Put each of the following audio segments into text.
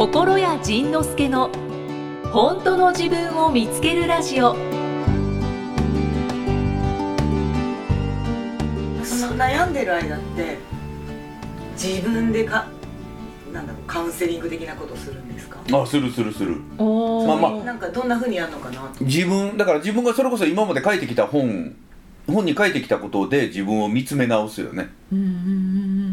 心谷仁之助の本当の自分を見つけるラジオ。その悩んでる間って自分でかなんだろうカウンセリング的なことするんですか？あするするする。おまあまなんかどんなふうにやるのかな？と自分だから自分がそれこそ今まで書いてきた本本に書いてきたことで自分を見つめ直すよね。うんうんうんうん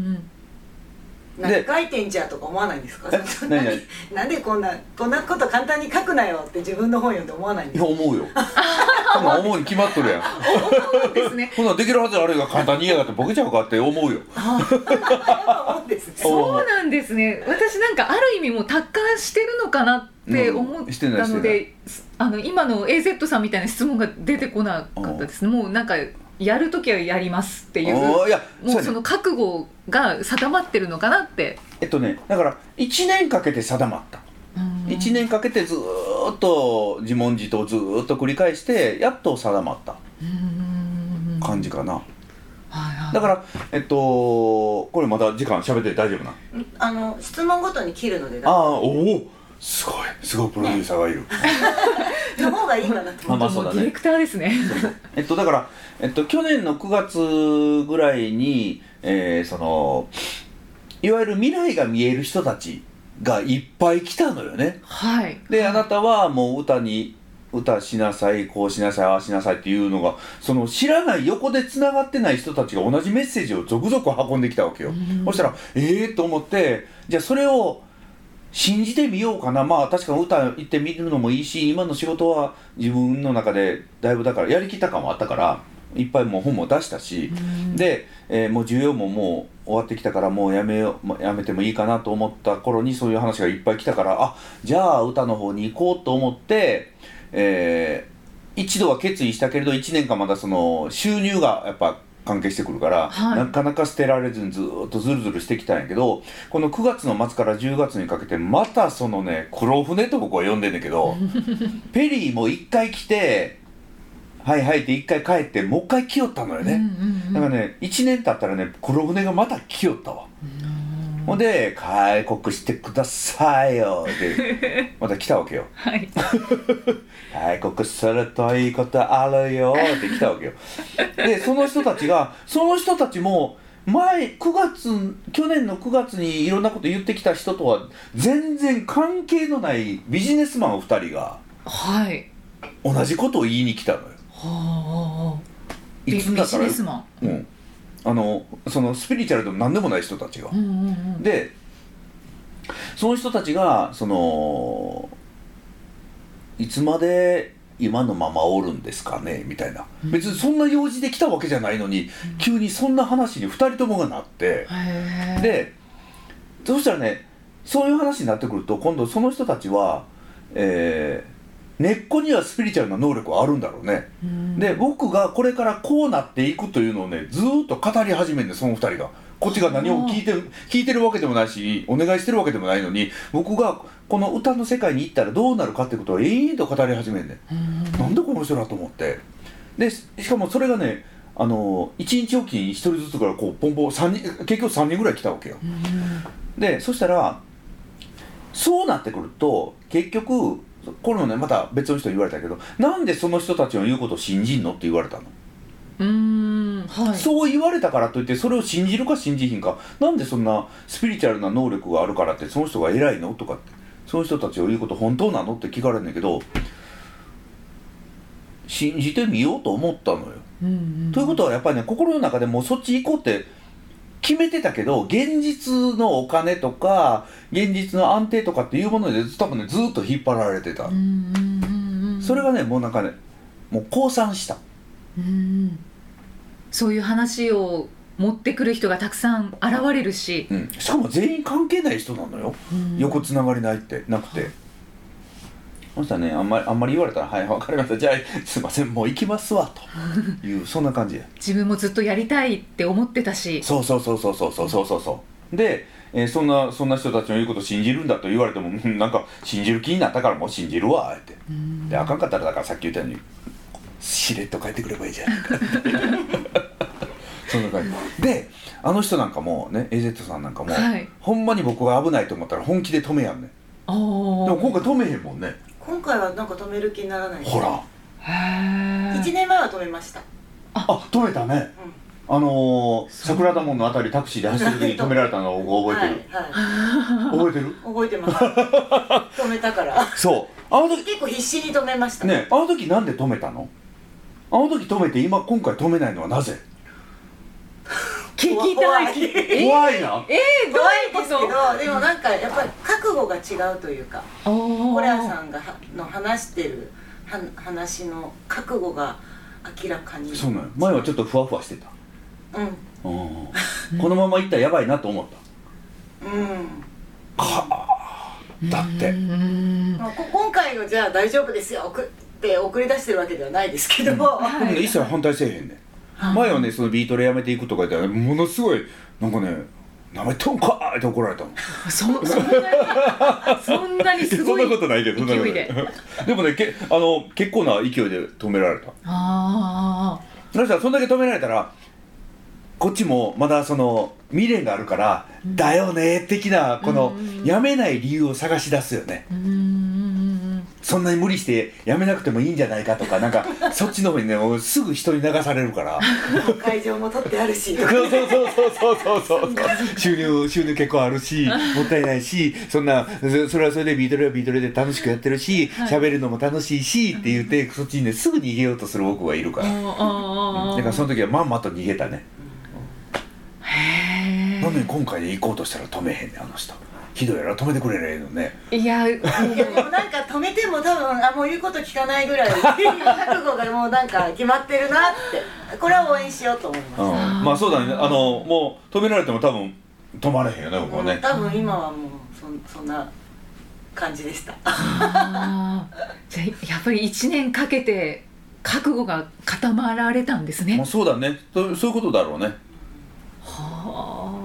何書いてんじゃとか思わないんですか？え何々なんでこんなこんなこと簡単に書くなよって自分の本読んで思わないんですか？いや思うよ 思うに決まっとるやん。そうですね。ほんなんできるはずあれが簡単に言いやがってボケちゃうかって思うよ。やっぱ思うんですね。そうなんですね。私なんかある意味もう達観してるのかなって思ったのしてで、あの今の AZ さんみたいな質問が出てこなかったですね。もうなんかやるときはやりますっていうもそうその覚悟が定まってるのかなって。えっとねだから1年かけて定まった。1年かけてずーっと自問自答ずーっと繰り返してやっと定まったうん。感じかな、はいはい。だからえっとこれまだ時間喋って大丈夫な？あの質問ごとに切るのでああおおすごい。すごいプロデューサーがいる、の方がいいかなとまあまあ思ってそうだね。ディレクターですね。えっとだから、えっと、去年の9月ぐらいに、えーそのいわゆる未来が見える人たちがいっぱい来たのよね。はい。であなたはもう歌に歌しなさいこうしなさいああしなさいっていうのがその知らない横でつながってない人たちが同じメッセージを続々運んできたわけよ。そしたらええー、と思ってじゃあそれを信じてみようかな。まあ確かに歌行ってみるのもいいし今の仕事は自分の中でだいぶだからやりきった感もあったからいっぱいもう本も出したし、で、えーもう需要ももう終わってきたからもうやめよやめてもいいかなと思った頃にそういう話がいっぱい来たからあじゃあ歌の方に行こうと思って、えー一度は決意したけれど1年間まだその収入がやっぱ関係してくるから、はい。なかなか捨てられずにずーっとズルズルしてきたんやけどこの9月の末から10月にかけてまたそのね黒船と僕は呼んでんだけど ペリーも1回来てはいはいって1回帰ってもう一回来よったのよね、うんうんうん。だからね1年経ったらね黒船がまた来よったわ、ほんで「開国してくださいよ」って また来たわけよ。はい「開国するといいことあるよ」って来たわけよ。でその人たちがその人たちも前9月去年の9月にいろんなこと言ってきた人とは全然関係のないビジネスマン2人がはい。同じことを言いに来たのよ。はあいビビジネスマン？うんあのそのスピリチュアルでも何でもない人たちが。うんうんうんでその人たちがそのいつまで今のままおるんですかね？みたいな。別にそんな用事で来たわけじゃないのに、急にそんな話に2人ともがなって、でそしたらねそういう話になってくると今度その人たちは、えー根っこにはスピリチュアルな能力はあるんだろうね、うん。で僕がこれからこうなっていくというのをねずーっと語り始めるんでその2人が。こっちが何を聞いてる聞いてるわけでもないしお願いしてるわけでもないのに僕がこの歌の世界に行ったらどうなるかってことを延々と語り始めるねん。なんでこの人だと思って。でししかもそれがねあの1日おきに1人ずつからこうポンポン3人結局3人ぐらい来たわけよ。でそしたらそうなってくると結局これもねまた別の人に言われたけどなんでその人たちの言うことを信じんのって言われたの、うーんはい。そう言われたからといってそれを信じるか信じひんかなんでそんなスピリチュアルな能力があるからってその人が偉いの？とかってその人たちを言うこと本当なの？って聞かれるんだけど信じてみようと思ったのよ、うんうん。ということはやっぱりね心の中でもうそっち行こうって決めてたけど現実のお金とか現実の安定とかっていうもので多分ねずっと引っ張られてた、それがねもうなんかねもう降参した。うんそういう話を持ってくる人がたくさん現れるし、うん、しかも全員関係ない人なのよ、うん。横つながりないってなくて、そしたらねあんまりあんまり言われたら「はい分かりました。じゃあすいませんもう行きますわ」と。いうそんな感じや。自分もずっとやりたいって思ってたし。そうそうそうそうそうそうそうそうそう。で、えーそんなそんな人たちの言うことを信じるんだと言われてもうんなんか信じる気になったからもう信じるわって。うん。であかんかったらだからさっき言ったようにしれっと帰ってくればいいじゃないかそんな感じ。であの人なんかもね AZ さんなんかも、はい。ほんまに僕が危ないと思ったら本気で止めやんねあでも今回止めへんもんね今回はなんか止める気にならない。ほら。へえ1年前は止めました。あ。止めたね。うん。あのー、桜田門のあたりタクシーで走ってる時に止められたのを覚えてる、はいは覚えてる？い、覚えてます。止めたから。そう。あの時結構必死に止めました。ねあの時なんで止めたの？あの時止めて今今回止めないのはなぜ？聞きたい。怖い。な。えー、ど。怖いですけどでもなんかやっぱり覚悟が違うというかホホラーさんがはの話してるは話の覚悟が明らかに。そうなの前はちょっとふわふわしてた。うん。うん。このままいったらやばいなと思った。うん。だって。うん。まあ、こ今回のじゃあ大丈夫ですよ送って送り出してるわけではないですけど、はいでもね一切反対せえへんねん前はねそのビートレやめていくとか言ったらものすごいなんかね「なめとんか!」って怒られたもんそそんなに そんなにすごいそんなことないけど勢いで。でもねけあの結構な勢いで止められた。あそしたらそんだけ止められたらこっちもまだその未練がああるから「だよね」的なこのうんやめない理由を探し出すよねあうんそんなに無理してやめなくてもいいんじゃないかとかなんか そっちの方にねもうすぐ人に流されるから。会場も取ってある。しそうそうそうそうそうそう。そう収入収入結構あるしもったいないしそんなそそれはそれでビートルはビートルで楽しくやってるしはい。喋、るのも楽しいしって言ってそっちにねすぐ逃げようとする僕はいるから、ああだからその時はまんまと逃げたねへなのに今回で行こうとしたら止めへんねん。あの人ひどいやろ止めてくれれえのね。えいやでもなんか止めても多分あもう言うこと聞かないぐらい 覚悟がもうなんか決まってるなってこれは応援しようと思います、うん。まあそうだね。あのもう止められても多分止まれへんよね僕はね。多分今はもうそそんな感じでした。じゃあやっぱり1年かけて覚悟が固まられたんですね。まあそうだね。そういうことだろうねはあ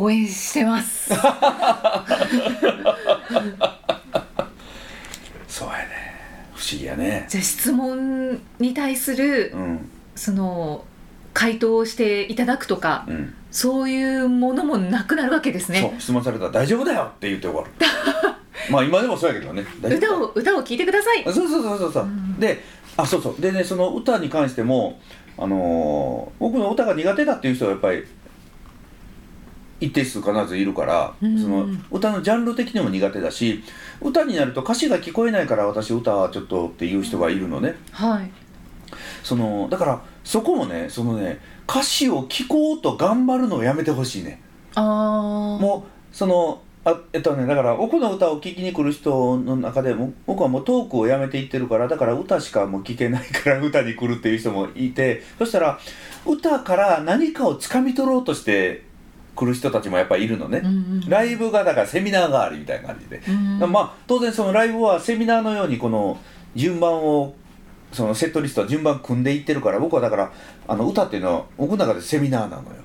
応援してます。そうやね。不思議やね。じゃあ質問に対するうん。その回答をしていただくとかうん。そういうものもなくなるわけですそねう質問されたら「大丈夫だよ」って言って終わる。まあ今でもそうやけどね。歌を歌を聴いてください。そうそうそうそうそう、うん。であそうそう。でねその歌に関してもあのー僕の歌が苦手だっていう人はやっぱり一定数必ずいるから、うんその歌のジャンル的にも苦手だし歌になると歌詞が聞こえないから私歌はちょっとっていう人がいるのね。はい。そのだからそこもねそのね歌詞を聞こうと頑張るのをやめてほしいね。ああもうそのあえっとねだから僕の歌を聴きに来る人の中でも僕はもうトークをやめていってるからだから歌しかもう聴けないから 歌に来るっていう人もいてそしたら歌から何かを掴み取ろうとして来る人たちもやっぱりいるのね、ライブがだからセミナー代わりみたいな感じで、うんまあ当然そのライブはセミナーのようにこの順番をそのセットリストは順番組んでいってるから僕はだからあの歌っていうのは僕の中でセミナーなのよ。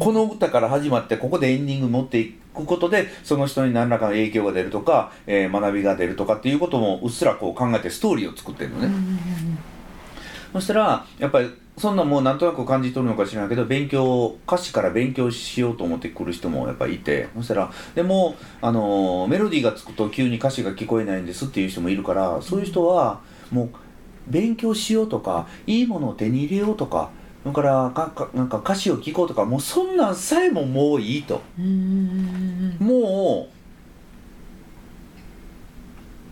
この歌から始まってここでエンディング持っていくことでその人に何らかの影響が出るとか、えー学びが出るとかっていうこともうっすらこう考えてストーリーを作ってるのね、うんうんそしたらやっぱりそんなもうなんとなく感じ取るのか知らないけど勉強歌詞から勉強しようと思ってくる人もやっぱりいてそしたらでも、あのーメロディーがつくと急に歌詞が聞こえないんですっていう人もいるからそういう人はもう勉強しようとかいいものを手に入れようとかそれからかかなんか歌詞を聞こうとかもうそんなんさえももういいと。も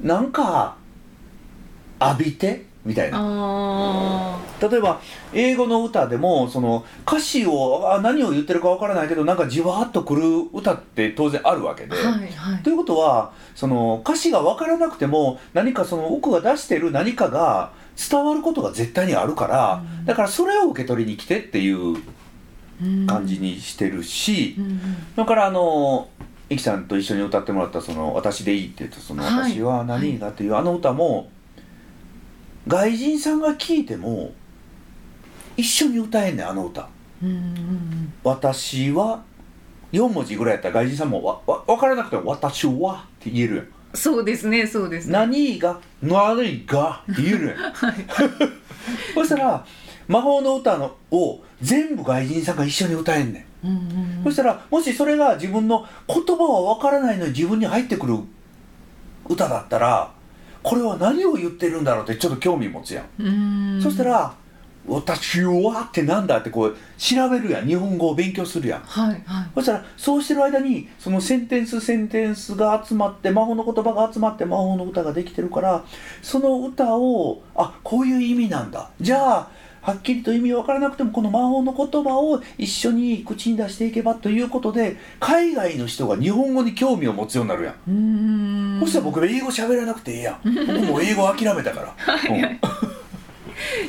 うなんか浴びてみたいな。あ例えば英語の歌でもその歌詞をあ何を言ってるかわからないけどなんかじわっとくる歌って当然あるわけで。ーはいはい。ということはその歌詞が分からなくても何かその奥が出してる何かが伝わることが絶対にあるから、うん。だからそれを受け取りに来てっていううん。感じにしてるし、うんうん。だからあのイキさんと一緒に歌ってもらった「その私でいい」って言うと「そのはい。私は何が」っていうあの歌も外人さんが聴いても一緒に歌えんねんあの歌。うんうん私は4文字ぐらいやったら外人さんもわわ分からなくても「私は」って言えるやん。そうですねそうですね何が何がって言えるやん。はいそしたら魔法の歌のを全部外人さんが一緒に歌えんねん、うんうんそしたらもしそれが自分の言葉は分からないのに自分に入ってくる歌だったらこれは何を言ってるんだろうってちょっと興味持つやん、うん。そしたら「私は」ってなんだってこう調べるやん。日本語を勉強するやん。はいはい。そしたらそうしてる間にそのセンテンスセンテンスが集まって魔法の言葉が集まって魔法の歌ができてるからその歌をあこういう意味なんだ。じゃあはっきりと意味わからなくてもこの魔法の言葉を一緒に口に出していけばということで海外の人が日本語に興味を持つようになるやん、うん。そしたら僕英語喋らなくていいやん。僕もう英語諦めたから、う ん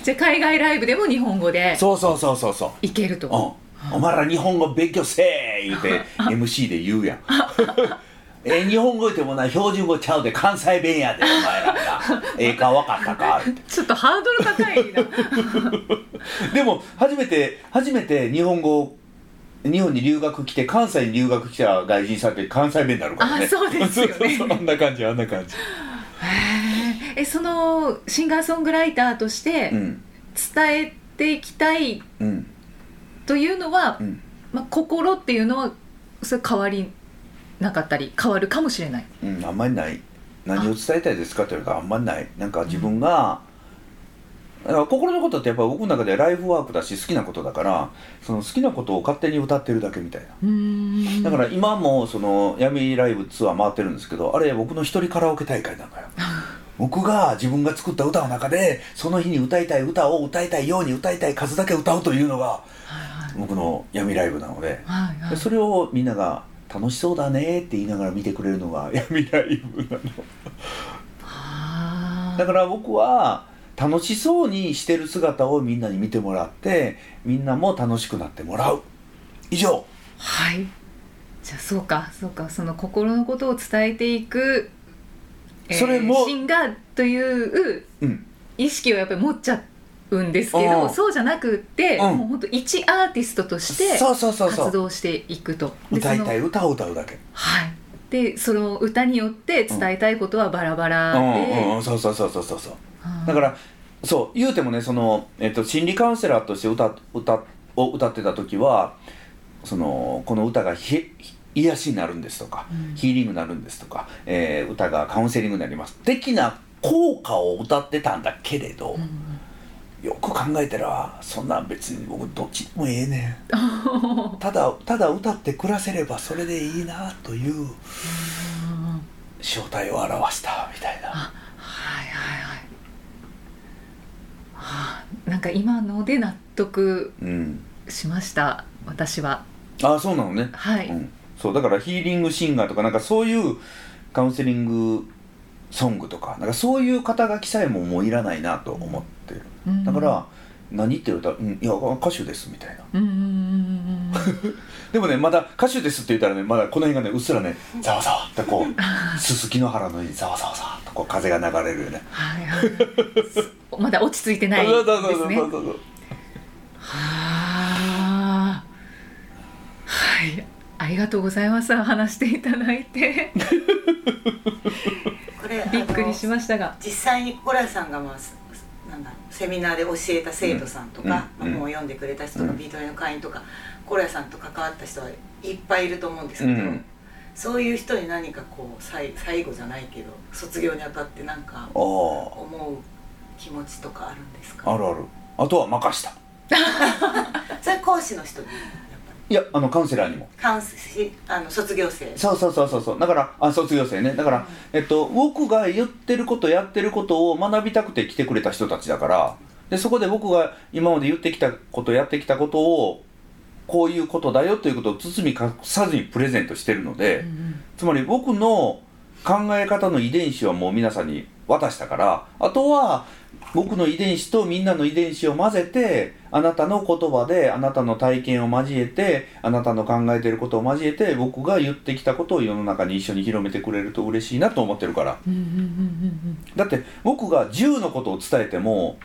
じゃあ海外ライブでも日本語でそうそうそうそうそう。いけると。うん、お前ら日本語勉強せえ言うて MC で言うやん え日本語言ってもな標準語ちゃうで関西弁やでお前らが。ええか分かったか ちょっとハードル高いな。でも初めて初めて日本語日本に留学来て関西に留学来た外人さんって関西弁になるからね。あそうですよね。そうそあんな感じあんな感じ。えそのシンガーソングライターとしてうん伝えていきたいうん。というのは、うん。まあ、心っていうのはそれ変わりなかったり変わるかもしれない。うん、あんまりない。何を伝えたいですか？というかあんまりない。なんか自分が、だから心のことってやっぱ僕の中でライフワークだし好きなことだからその好きなことを勝手に歌ってるだけみたいな。だから今もその闇ライブツアー回ってるんですけどあれ僕の一人カラオケ大会なのよ。僕が自分が作った歌の中でその日に歌いたい歌を歌いたいように歌いたい数だけ歌うというのがはい僕の闇ライブなので。はいはい。それをみんなが楽しそうだねって言いながら見てくれるのが 闇ライブなの。だから僕は楽しそうにしてる姿をみんなに見てもらってみんなも楽しくなってもらう。以上。はい。じゃあそうかそうか。その心のことを伝えていく、えーそれもシンガーといううん。意識をやっぱり持っちゃうんですけうん。どそうじゃなくって、うん。もう本当一アーティストとして活動していくと。で歌いたい歌を歌うだけ。はい。でその歌によって伝えたいことはバラバラうん。で、うんうん。そうそうそうそうそう。だからそう言うてもねその、えっと、心理カウンセラーとして歌歌を歌ってた時はそのこの歌がひひ癒しになるんですとか、うん。ヒーリングになるんですとか、えー歌がカウンセリングになります。的な効果を歌ってたんだけれど、うんよく考えたらそんなん別に僕どっちでもええねん。ただただ歌って暮らせればそれでいいなという正体を表したみたいな。はいはいはい。はあなんか今ので納得うん。しました私は。ああそうなのね。はい、うん、そうだからヒーリングシンガーとかなんかそういうカウンセリングソングとかなんかそういう肩書きさえももういらないなと思ってるう。ん。だから何言ってる歌うんいや歌手ですみたいな。でもねまだ歌手ですって言ったらねまだこの辺がねうっすらねざわざわってこうすすきの原のようにざわざわざわっとこう風が流れるよね。はいはい。まだ落ち着いてないですね。はあはいありがとうございます。話していただいて。これびっくりしましたが。実際にコラさんがまあすなんだセミナーで教えた生徒さんとか、うん本を読んでくれた人とか、うん。ビートレの会員とかコラさんと関わった人はいっぱいいると思うんですけど、うん。そういう人に何かこう最最後じゃないけど卒業にあたって何か思う気持ちとかあるんですか？あるある。あとは任した。それ講師の人いやあのカウンセラーにも。カウンセあの卒業生。そうそうそうそうそう。だからあ卒業生ね。だから、えっと、僕が言ってることやってることを学びたくて来てくれた人たちだからでそこで僕が今まで言ってきたことやってきたことをこういうことだよということを包み隠さずにプレゼントしてるので、つまり僕の考え方の遺伝子はもう皆さんに渡したからあとは僕の遺伝子とみんなの遺伝子を混ぜてあなたの言葉であなたの体験を交えてあなたの考えていることを交えて僕が言ってきたことを世の中に一緒に広めてくれると嬉しいなと思ってるから。だって僕が10のことを伝えても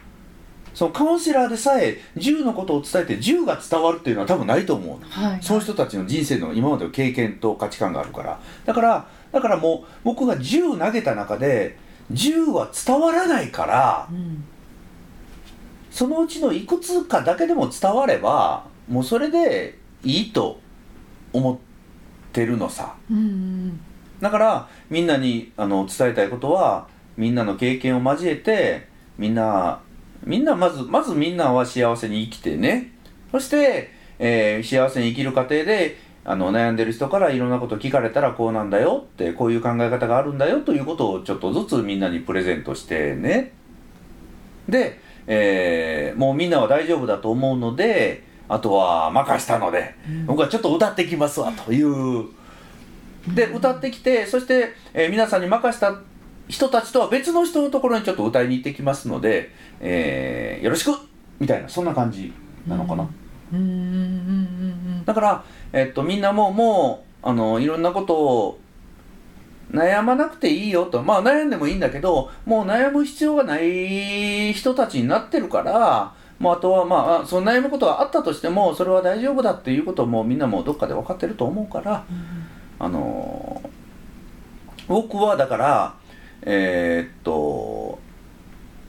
そのカウンセラーでさえ10のことを伝えて10が伝わるっていうのは多分ないと思ううんはい。その人たちの人生の今までの経験と価値観があるから。だからだからもう僕が10投げた中で10は伝わらないからうん。そのうちのいくつかだけでも伝わればもうそれでいいと思ってるのさ。うんうん。だからみんなにあの伝えたいことはみんなの経験を交えてみんなみんなまずまずみんなは幸せに生きてね。そして、えー幸せに生きる過程であの悩んでる人からいろんなこと聞かれたらこうなんだよってこういう考え方があるんだよということをちょっとずつみんなにプレゼントしてね。で、えーもうみんなは大丈夫だと思うのであとは任したので、僕はちょっと歌ってきますわという。で歌ってきてそして、えー皆さんに任した人たちとは別の人のところにちょっと歌いに行ってきますので、えーよろしくみたいなそんな感じなのかな、うん。うん。うん。うん。だから、えっと、みんなももうあのいろんなことを悩まなくていいよと。まあ悩んでもいいんだけどもう悩む必要がない人たちになってるからもうあとはまああその悩むことがあったとしてもそれは大丈夫だっていうことをもうみんなもうどっかで分かってると思うから、あのー僕はだからえーっと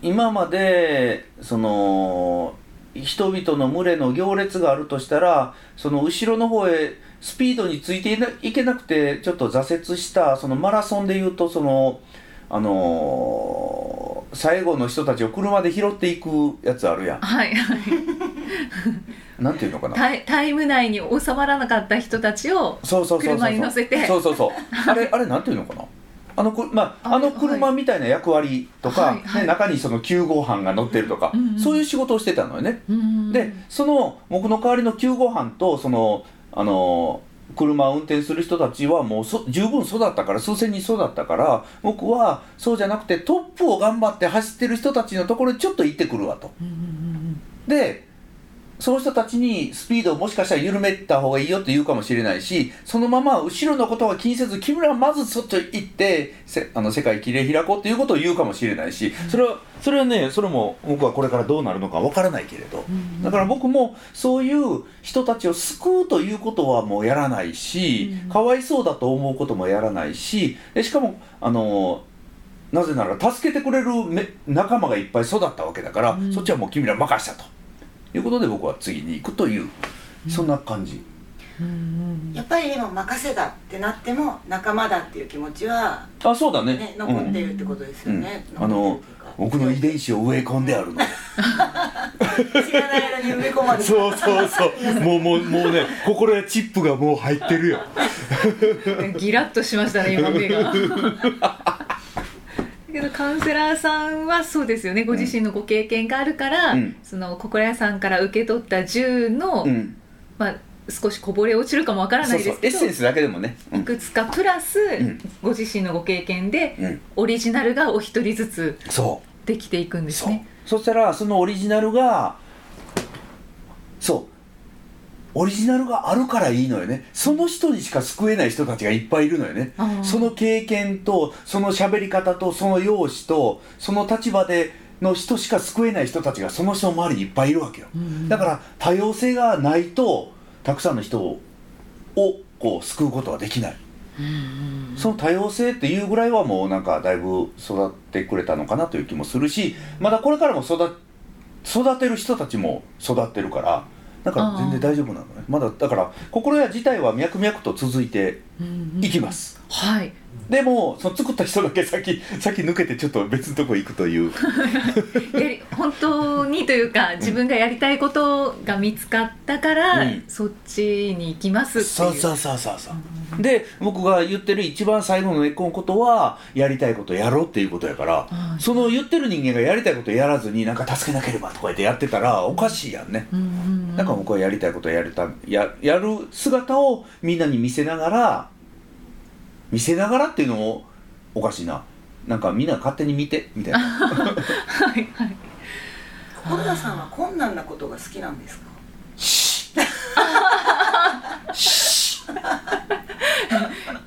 今までその人々の群れの行列があるとしたらその後ろの方へスピードについていけなくてちょっと挫折したそのマラソンでいうとそのあのー最後の人たちを車で拾っていくやつあるやん。はいはい。なんていうのかな。タイム内に収まらなかった人たちをそうそうそうそう。車に乗せて。そうそうそう。あれあれなんていうのかなあのくまあ、ああの車みたいな役割とか、はいはい。ね中にその救護班が乗ってるとか、うんうん。そういう仕事をしてたのよね、うんでその僕の代わりの救護班とそのあの車を運転する人たちはもうそ十分育ったから数千人育ったから僕はそうじゃなくてトップを頑張って走ってる人たちのところにちょっと行ってくるわと。うんうん。でその人たちにスピードをもしかしたら緩めた方がいいよって言うかもしれないしそのまま後ろのことは気にせず君らはまずそっち行ってせあの世界きれい開こうっていうことを言うかもしれないしそれはそれはねそれも僕はこれからどうなるのかわからないけれどうん。だから僕もそういう人たちを救うということはもうやらないしうん。かわいそうだと思うこともやらないしでしかもあのなぜなら助けてくれるめ仲間がいっぱい育ったわけだから、うん。そっちはもう君ら任したということで僕は次に行くという、そんな感じ。うんやっぱり今任せだってなっても仲間だっていう気持ちはあそうだね。ね残っているってことですよね、うん。あの僕の遺伝子を植え込んであるの。知らない間に埋め込まれてそうそうそう。もうもうもうね心やチップがもう入ってるよ。ギラッとしましたね今目が。だけどカウンセラーさんはそうですよね。ご自身のご経験があるから、うん。その心屋さんから受け取った銃の、うん。まあ、少しこぼれ落ちるかもわからないですけどエッセンスだけでもね、うん。いくつかプラス、ん。ご自身のご経験でうん、オリジナルがお一人ずつそう。できていくんですそう。ね。そしたらそのオリジナルがそうオリジナルがあるからいいのよね。その人にしか救えない人たちがいっぱいいるのよね。その経験とその喋り方とその容姿とその立場での人しか救えない人たちがその人の周りにいっぱいいるわけよ、うんだから多様性がないとたくさんの人をこう救うことはできない。その多様性っていうぐらいはもうなんかだいぶ育ってくれたのかなという気もするしまだこれからも育育てる人たちも育ってるからだから全然大丈夫なのね。まだだから心屋自体は脈々と続いていきます、はい。でもその作った人だけ先 先抜けてちょっと別のとこ行くという。本当にというか自分がやりたいことが見つかったから、うん。そっちに行きますっていう。そうそうそうそうそう。で僕が言ってる一番最後の根っこのことはやりたいことやろうっていうことやからはい。その言ってる人間がやりたいことやらずになんか助けなければとか言ってやってたらおかしいやんね。うんうんうん。だから僕はやりたいことをやるたややる姿をみんなに見せながら見せながらっていうのもおかしいな。なんかみんな勝手に見てみたいな。はいはい。心田さんは困難なことが好きなんですか？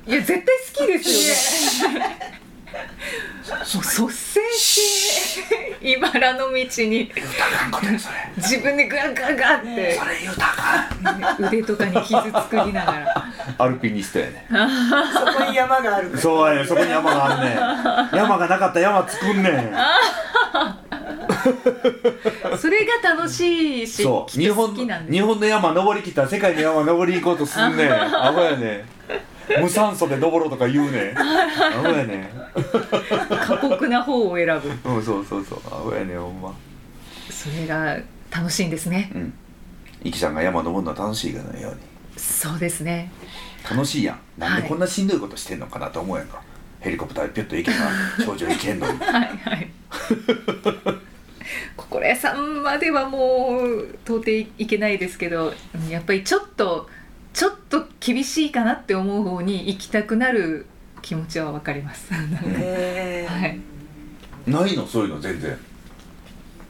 いや絶対好きですよね。もう率先して茨の道に。自分でガンガンガンって。腕とかに傷作りながらアルピニストやね。そこに山があるそうやねそこに山があるね 山がなかったら山作んねん。それが楽しいしそう日本日本の山登りきったら世界の山登り行こうとすんねん。アホやね。ん無酸素で登ろうとか言うねん。アホやね。過酷な方を選ぶ。んうんそうそうそう。アホやねんほんま。それが楽しいんですね。うん。イキさんが山登るのは楽しいかのように。そうですね楽しいやん。なんではい。こんなしんどいことしてんのかなと思うやんか、ヘリコプターでピュッと行けば 頂上行けんのに。はいはい。心屋さんまではもう到底いけないですけどうんやっぱりちょっとちょっと厳しいかなって思う方に行きたくなる気持ちはわかります。はい。ないの？そういうの全然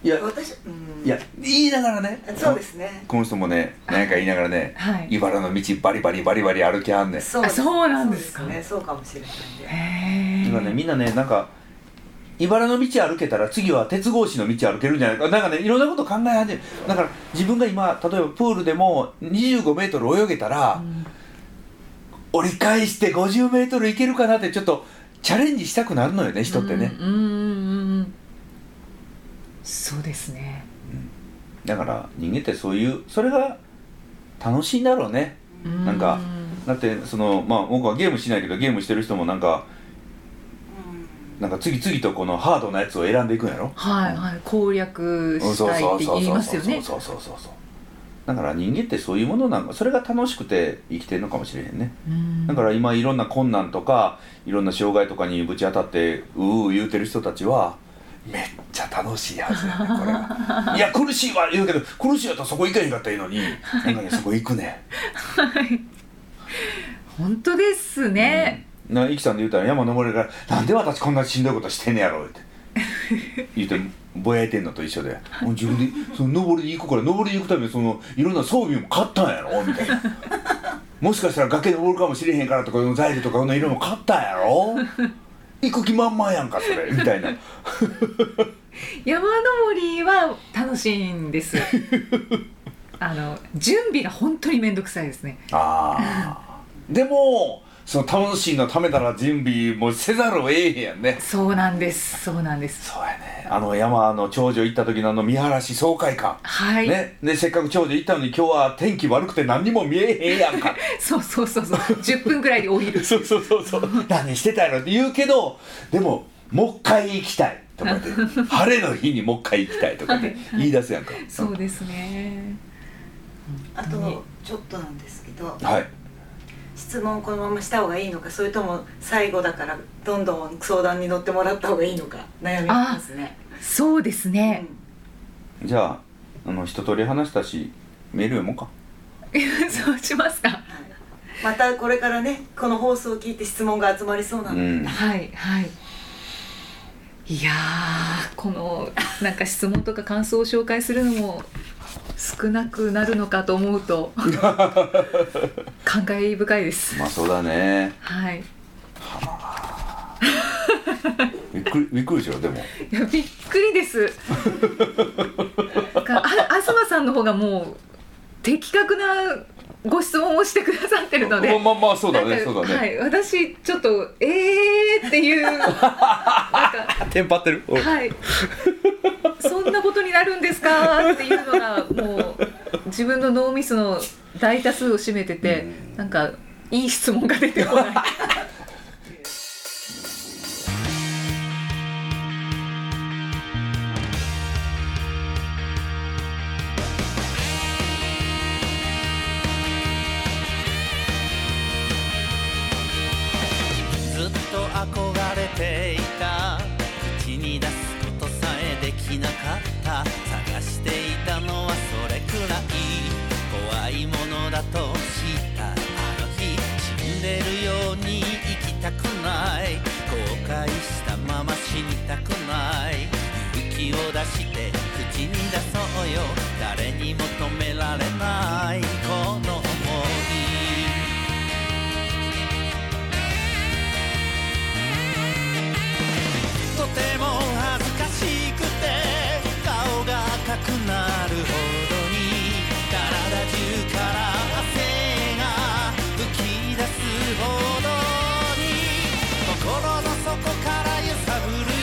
いや私、うん、いや言いながらね。そうですね。この人もね何か言いながらねはい。茨の道バリバリバリバリ歩きはんねん。そうあそうなんですか。そうね。そうかもしれないんでへ今ねみんなねなんか茨の道歩けたら次は鉄格子の道歩けるんじゃないか。なんかねいろんなこと考え始める。だから自分が今例えばプールでも25メートル泳げたら、折り返して50メートルいけるかなってちょっとチャレンジしたくなるのよね人ってね、うんうんうんうんそうですね。だから人間ってそういうそれが楽しいんだろうね。なんかだってそのまあ僕はゲームしないけどゲームしてる人もなんかなんか次々とこのハードなやつを選んでいくんやろ？はいはい。攻略うんしたいって言いますよね。そうそうそうそうそうだから人間ってそういうものなんかそれが楽しくて生きてるのかもしれへんね。うん。だから今いろんな困難とかいろんな障害とかにぶち当たってうう言うてる人たちはめっちゃ楽しいはずやねこれが。いや苦しいわ言うけど苦しいやったらそこ行かへんかったらいいのになんかねそこ行くね。本当ですね、なイキさんで言うたら山登れるからなんで私こんなしんどいことしてんねやろって。言うてぼやいてんのと一緒で。もう自分でその登りに行くから登りに行くためにそのいろんな装備も買ったんやろ？みたいな。もしかしたら崖登るかもしれへんからとかの材料とかの色も買ったんやろ？行く気満々やんかそれ みたいな。山登りは楽しいんです。あの準備が本当に面倒くさいですね。ああでもその楽しいのためなら準備もせざるを得へんやんね。そうなんです。そうなんです。そうやね。あの山の頂上行った時のあの見晴らし爽快感。はい、ね、でせっかく頂上行ったのに今日は天気悪くて何にも見えへんやんか。そうそうそうそう。10分ぐらいで降りるそうそうそうそう。何してたやろって言うけどでももう一回行きたい。とかって。晴れの日にもう一回行きたいとかって言い出すやんか、そうですね。あとちょっとなんですけど。はい質問このまました方がいいのかそれとも最後だからどんどん相談に乗ってもらった方がいいのか悩みますね。そうですね、じゃああの一通り話したしメール読もうか。そうしますか。はい。またこれからねこの放送を聞いて質問が集まりそうなので、うん。はいはい。いやーこのなんか質問とか感想を紹介するのも少なくなるのかと思うと感慨深いです。まあそうだね。はい。びっくりびっくりでしょでも。いやびっくりです。かあ東さんの方がもう的確なご質問をしてくださってるので。まあまあまあそうだねそうだね、はい、私ちょっとえーっていう なんか。テンパってる？おはい。そんなことになるんですか？っていうのがもう自分の脳みその大多数を占めててうん。なんかいい質問が出てこないていた。口に出すことさえできなかった。探していたのはそれくらい怖いものだと知った。あの日死んでるように生きたくない。後悔したまま死にたくない。勇気を出して口に出そうよ。誰にも止められない。とても恥ずかしくて顔が赤くなるほどに体中から汗が吹き出すほどに心の底から揺さぶる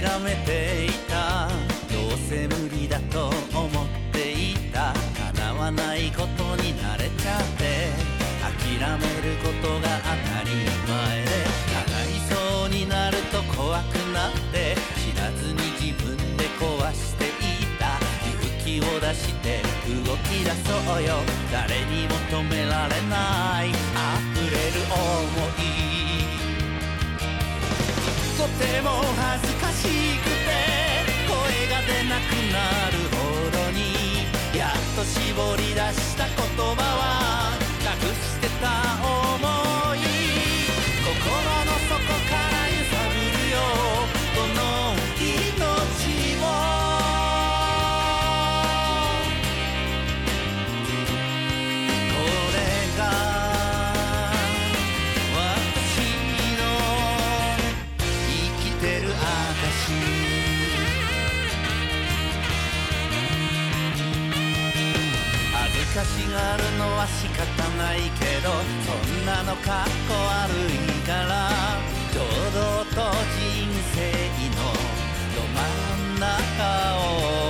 諦めていた。どうせ無理だと思っていた。叶わないことに慣れちゃって。諦めることが当たり前で。叶いそうになると怖くなって。知らずに自分で壊していた。勇気を出して動き出そうよ。誰にも止められない。溢れる想い。ても恥ずかしくて声が出なくなるほどにやっと絞り出した言葉は隠してた思い。しがるのは仕方ないけどそんなのかっこ悪いから堂々と人生のど真ん中を